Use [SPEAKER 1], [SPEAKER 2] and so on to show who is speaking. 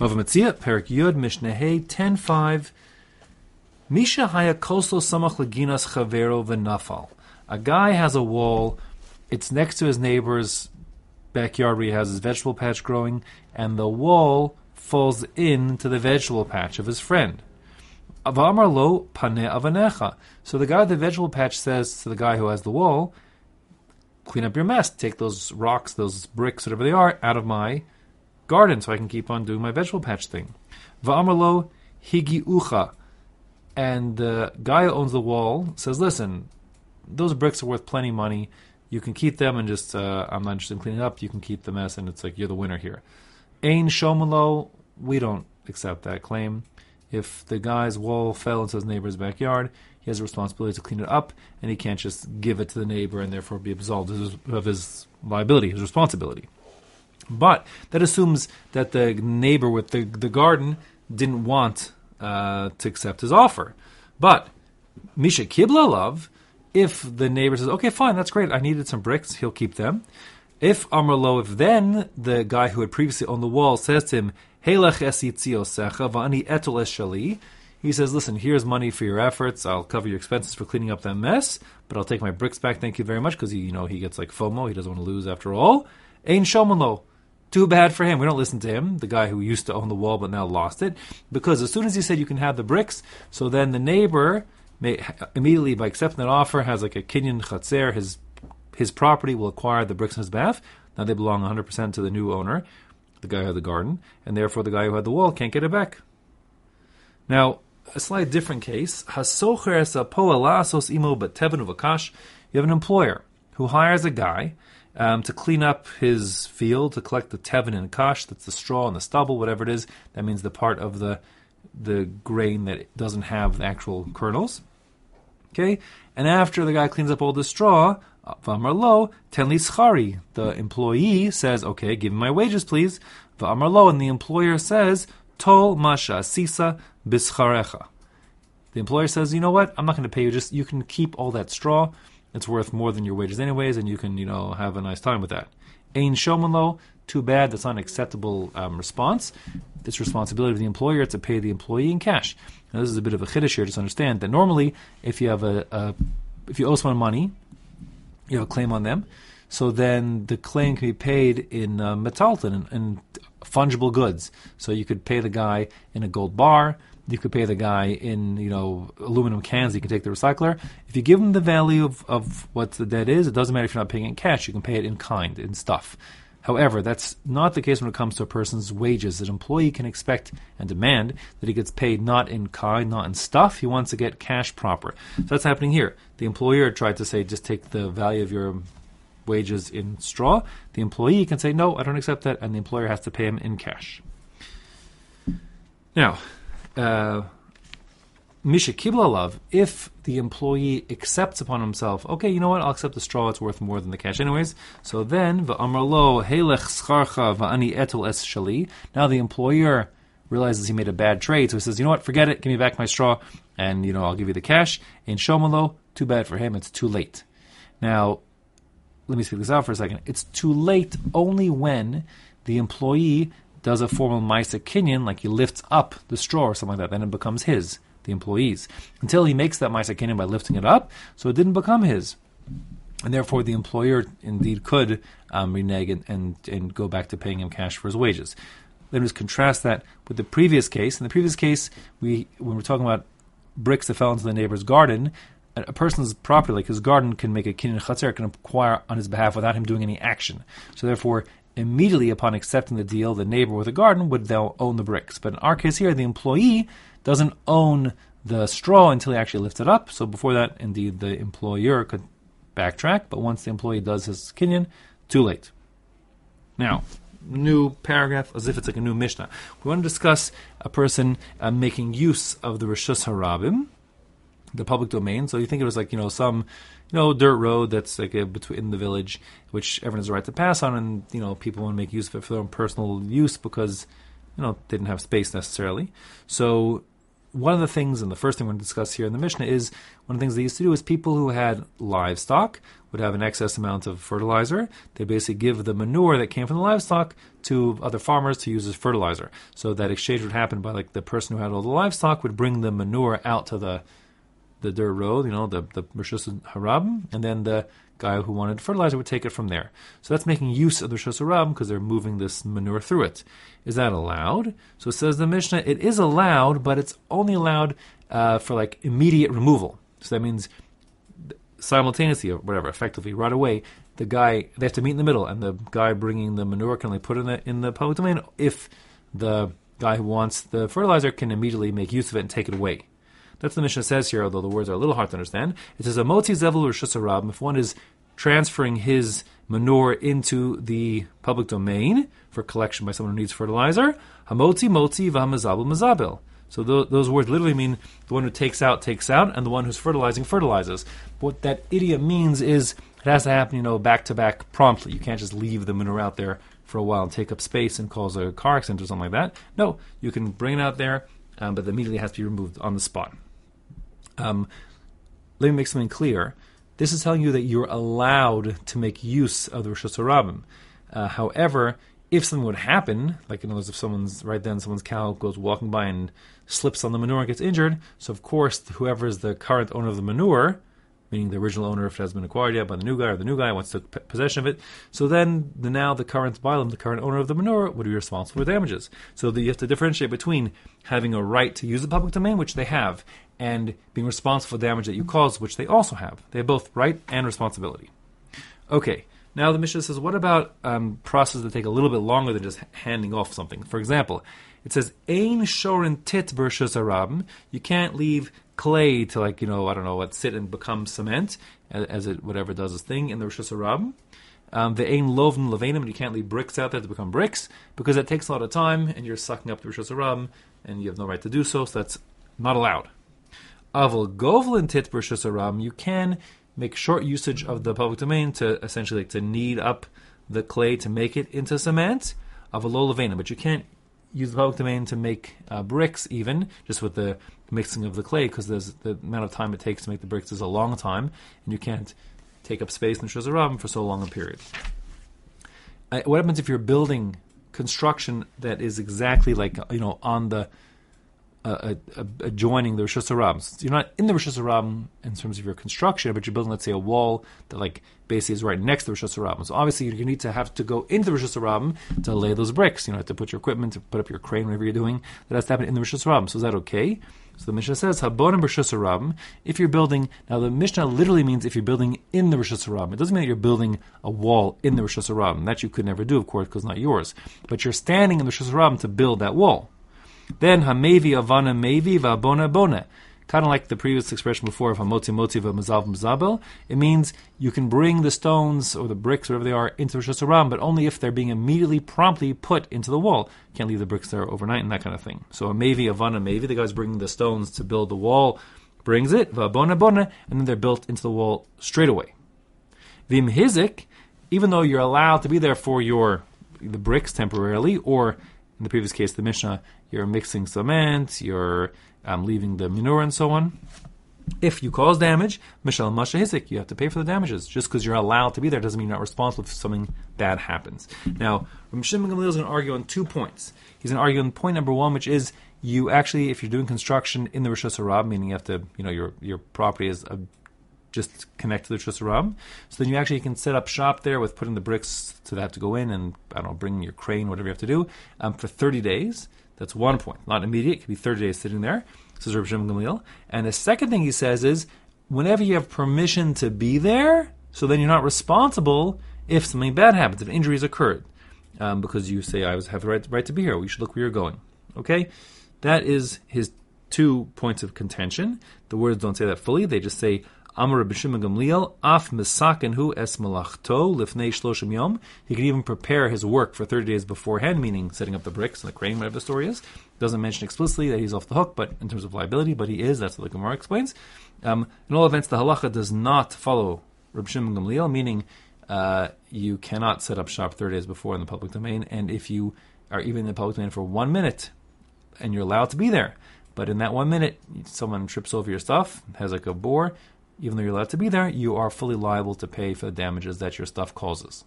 [SPEAKER 1] Bava Metzia, Perik Yud, Mishnah Hey, 10.5. Misha haya koslo samach leginas chavero v'nafal. A guy has a wall, it's next to his neighbor's backyard where he has his vegetable patch growing, and the wall falls into the vegetable patch of his friend. Avamar lo pane avanecha. So the guy at the vegetable patch says to the guy who has the wall, clean up your mess, take those rocks, those bricks, whatever they are, out of my garden so I can keep on doing my vegetable patch thing. Va'amar lo higi ucha. And the guy who owns the wall says, listen, those bricks are worth plenty money. You can keep them and just, uh, I'm not interested in cleaning up. You can keep the mess and it's like you're the winner here. Ain shomalo, we don't accept that claim. If the guy's wall fell into his neighbor's backyard, he has a responsibility to clean it up, and he can't just give it to the neighbor and therefore be absolved of his liability, his responsibility. But that assumes that the neighbor with the, the garden didn't want uh, to accept his offer. But Misha Kibla love, if the neighbor says, okay, fine, that's great, I needed some bricks, he'll keep them. If Amrlo, if then the guy who had previously owned the wall says to him, Helech esitziosecha va'ani etul shali, he says, listen, here's money for your efforts. I'll cover your expenses for cleaning up that mess, but I'll take my bricks back. Thank you very much, because you know he gets like FOMO. He doesn't want to lose after all. Ain shomanlo. Too bad for him. We don't listen to him, the guy who used to own the wall but now lost it, because as soon as he said you can have the bricks, so then the neighbor may immediately by accepting that offer has like a kinyan chatzer, his his property will acquire the bricks in his bath. Now they belong 100% to the new owner, the guy who had the garden, and therefore the guy who had the wall can't get it back. Now, a slight different case. You have an employer who hires a guy um, to clean up his field, to collect the tevin and kash, that's the straw and the stubble, whatever it is. That means the part of the the grain that doesn't have the actual kernels. Okay, and after the guy cleans up all the straw, V'amar lo, ten. The employee says, okay, give me my wages, please. V'amar lo, and the employer says, tol masha sisa bischarecha. The employer says, you know what, I'm not going to pay you, just, you can keep all that straw. It's worth more than your wages anyways, and you can, you know, have a nice time with that. Ein shoman too bad, that's not an acceptable um, response. It's responsibility of the employer to pay the employee in cash. Now, this is a bit of a chiddush here. Just understand that normally, if you have a, a if you owe someone money, you have a claim on them. So then the claim can be paid in uh, metalton, in fungible goods. So you could pay the guy in a gold bar. You could pay the guy in you know aluminum cans. You can take the recycler. If you give him the value of, of what the debt is, it doesn't matter if you're not paying in cash. You can pay it in kind, in stuff. However, that's not the case when it comes to a person's wages. An employee can expect and demand that he gets paid not in kind, not in stuff. He wants to get cash proper. So that's happening here. The employer tried to say, just take the value of your wages in straw. The employee can say, no, I don't accept that, and the employer has to pay him in cash. Now, uh, Misha Kiblalav, if the employee accepts upon himself, okay, you know what, I'll accept the straw, it's worth more than the cash anyways. So then, v'amarlo helech scharcha va'ani etel es shali. Now the employer realizes he made a bad trade, so he says, you know what, forget it, give me back my straw, and, you know, I'll give you the cash. In Shomalo, too bad for him, it's too late. Now, let me speak this out for a second. It's too late only when the employee does a formal Ma'aseh Kinyan, like he lifts up the straw or something like that, then it becomes his the employees, until he makes that Ma'aseh by lifting it up, so it didn't become his. And therefore, the employer indeed could um, renege and, and, and go back to paying him cash for his wages. Let us contrast that with the previous case. In the previous case, we when we're talking about bricks that fell into the neighbor's garden, a person's property, like his garden, can make a kinyan chatzer, can acquire on his behalf without him doing any action. So therefore, immediately upon accepting the deal, the neighbor with a garden would now own the bricks. But in our case here, the employee doesn't own the straw until he actually lifts it up. So before that, indeed, the employer could backtrack. But once the employee does his kinyan, too late. Now, new paragraph, as if it's like a new Mishnah. We want to discuss a person uh, making use of the Rishus Harabim, the public domain. So you think it was like you know some you know dirt road that's like a, between the village, which everyone has a right to pass on, and you know people want to make use of it for their own personal use because you know they didn't have space necessarily. So one of the things, and the first thing we're going to discuss here in the Mishnah is one of the things they used to do is people who had livestock would have an excess amount of fertilizer. They basically give the manure that came from the livestock to other farmers to use as fertilizer. So that exchange would happen by like the person who had all the livestock would bring the manure out to the the dirt road, you know, the the Rishus Harab, and then the guy who wanted fertilizer would take it from there. So that's making use of the Rishus Harab because they're moving this manure through it. Is that allowed? So it says the Mishnah, it is allowed, but it's only allowed uh, for like immediate removal. So that means simultaneously or whatever, effectively right away, the guy they have to meet in the middle, and the guy bringing the manure can only put it in the in the public domain if the guy who wants the fertilizer can immediately make use of it and take it away. That's the Mishnah says here, although the words are a little hard to understand. It says a moti zevel shusarab. If one is transferring his manure into the public domain for collection by someone who needs fertilizer, hamoti moti v'hamazabel mazabel. So th- those words literally mean the one who takes out takes out, and the one who's fertilizing fertilizes. What that idiom means is it has to happen, you know, back to back promptly. You can't just leave the manure out there for a while and take up space and cause a car accident or something like that. No, you can bring it out there, um, but it immediately has to be removed on the spot. Um, let me make something clear. This is telling you that you're allowed to make use of the Rishus Harabim. Uh, however, if something would happen, like in other words, if someone's right then someone's cow goes walking by and slips on the manure and gets injured, so of course whoever is the current owner of the manure meaning the original owner, if it has been acquired yet by the new guy, or the new guy wants to p- possession of it. So then, the, now the current bialim, the current owner of the manure, would be responsible for damages. So the, you have to differentiate between having a right to use the public domain, which they have, and being responsible for damage that you cause, which they also have. They have both right and responsibility. Okay. Now the Mishnah says, what about um, processes that take a little bit longer than just handing off something? For example, it says, "Ein shorin tit versus arabim." You can't leave clay to like you know I don't know what sit and become cement as it whatever does its thing in the Rosh. Um, the ain lovin levanim, you can't leave bricks out there to become bricks because it takes a lot of time and you're sucking up the Rosh and you have no right to do so, so that's not allowed. Aval govlin tit Rosh you can make short usage of the public domain to essentially like, to knead up the clay to make it into cement. Aval levanim, but you can't use the public domain to make uh, bricks, even just with the mixing of the clay, because there's the amount of time it takes to make the bricks is a long time, and you can't take up space in Shazarabim for so long a period. Uh, what happens if you're building construction that is exactly like you know on the adjoining the Rishus Harabim. you're not in the Rosh in terms of your construction, but you're building, let's say, a wall that like basically is right next to the Rosh. So obviously, you need to have to go into the Rosh to lay those bricks. You know, to put your equipment, to put up your crane, whatever you're doing. That has to happen in the Rosh. So is that okay? So the Mishnah says, Habonim Rosh. If you're building, now the Mishnah literally means if you're building in the Rosh. It doesn't mean that you're building a wall in the Rosh. That you could never do, of course, because it's not yours. But you're standing in the Rosh to build that wall. Then hamevi avana mevi va'bona bona. Kind of like the previous expression before of hamoti moti v'mazav mzabel. It means you can bring the stones or the bricks, whatever they are, into Rishus Harabim, but only if they're being immediately, promptly put into the wall. You can't leave the bricks there overnight and that kind of thing. So a mevi avana mevi, the guy's bringing the stones to build the wall, brings it, va'bona bona, and then they're built into the wall straight away. Vim hizik, even though you're allowed to be there for your the bricks temporarily, or in the previous case, the Mishnah, you're mixing cement, you're um, leaving the manure, and so on. If you cause damage, Michelle Masha Hizik, you have to pay for the damages. Just because you're allowed to be there doesn't mean you're not responsible if something bad happens. Now, Shimon Gamliel is going to argue on two points. He's going to argue on point number one, which is you actually, if you're doing construction in the Rishus Harabim, meaning you have to, you know, your your property is a, just connect to the Shusarab. So then you actually can set up shop there with putting the bricks to have to go in and I don't know, bring your crane, whatever you have to do, um, for 30 days. That's one point. Not immediate. It could be 30 days sitting there. Says Rabbi Shimon Gamliel. And the second thing he says is, whenever you have permission to be there, so then you're not responsible if something bad happens, if injuries occurred, um, because you say I have the right, right to be here. We should look where you're going. Okay, that is his two points of contention. The words don't say that fully. They just say Amar B'Shimon Gamliel, Af Misakin Hu Es Malachto Lifnei Shloshim Yom. He could even prepare his work for 30 days beforehand, meaning setting up the bricks and the crane, whatever the story is. Doesn't mention explicitly that he's off the hook, but in terms of liability, but he is. That's what the Gemara explains. Um, in all events, the halacha does not follow Reb Shimon Gamliel, meaning uh, you cannot set up shop 30 days before in the public domain, and if you are even in the public domain for one minute and you're allowed to be there, But in that one minute, someone trips over your stuff, has like a bore, even though you're allowed to be there, you are fully liable to pay for the damages that your stuff causes.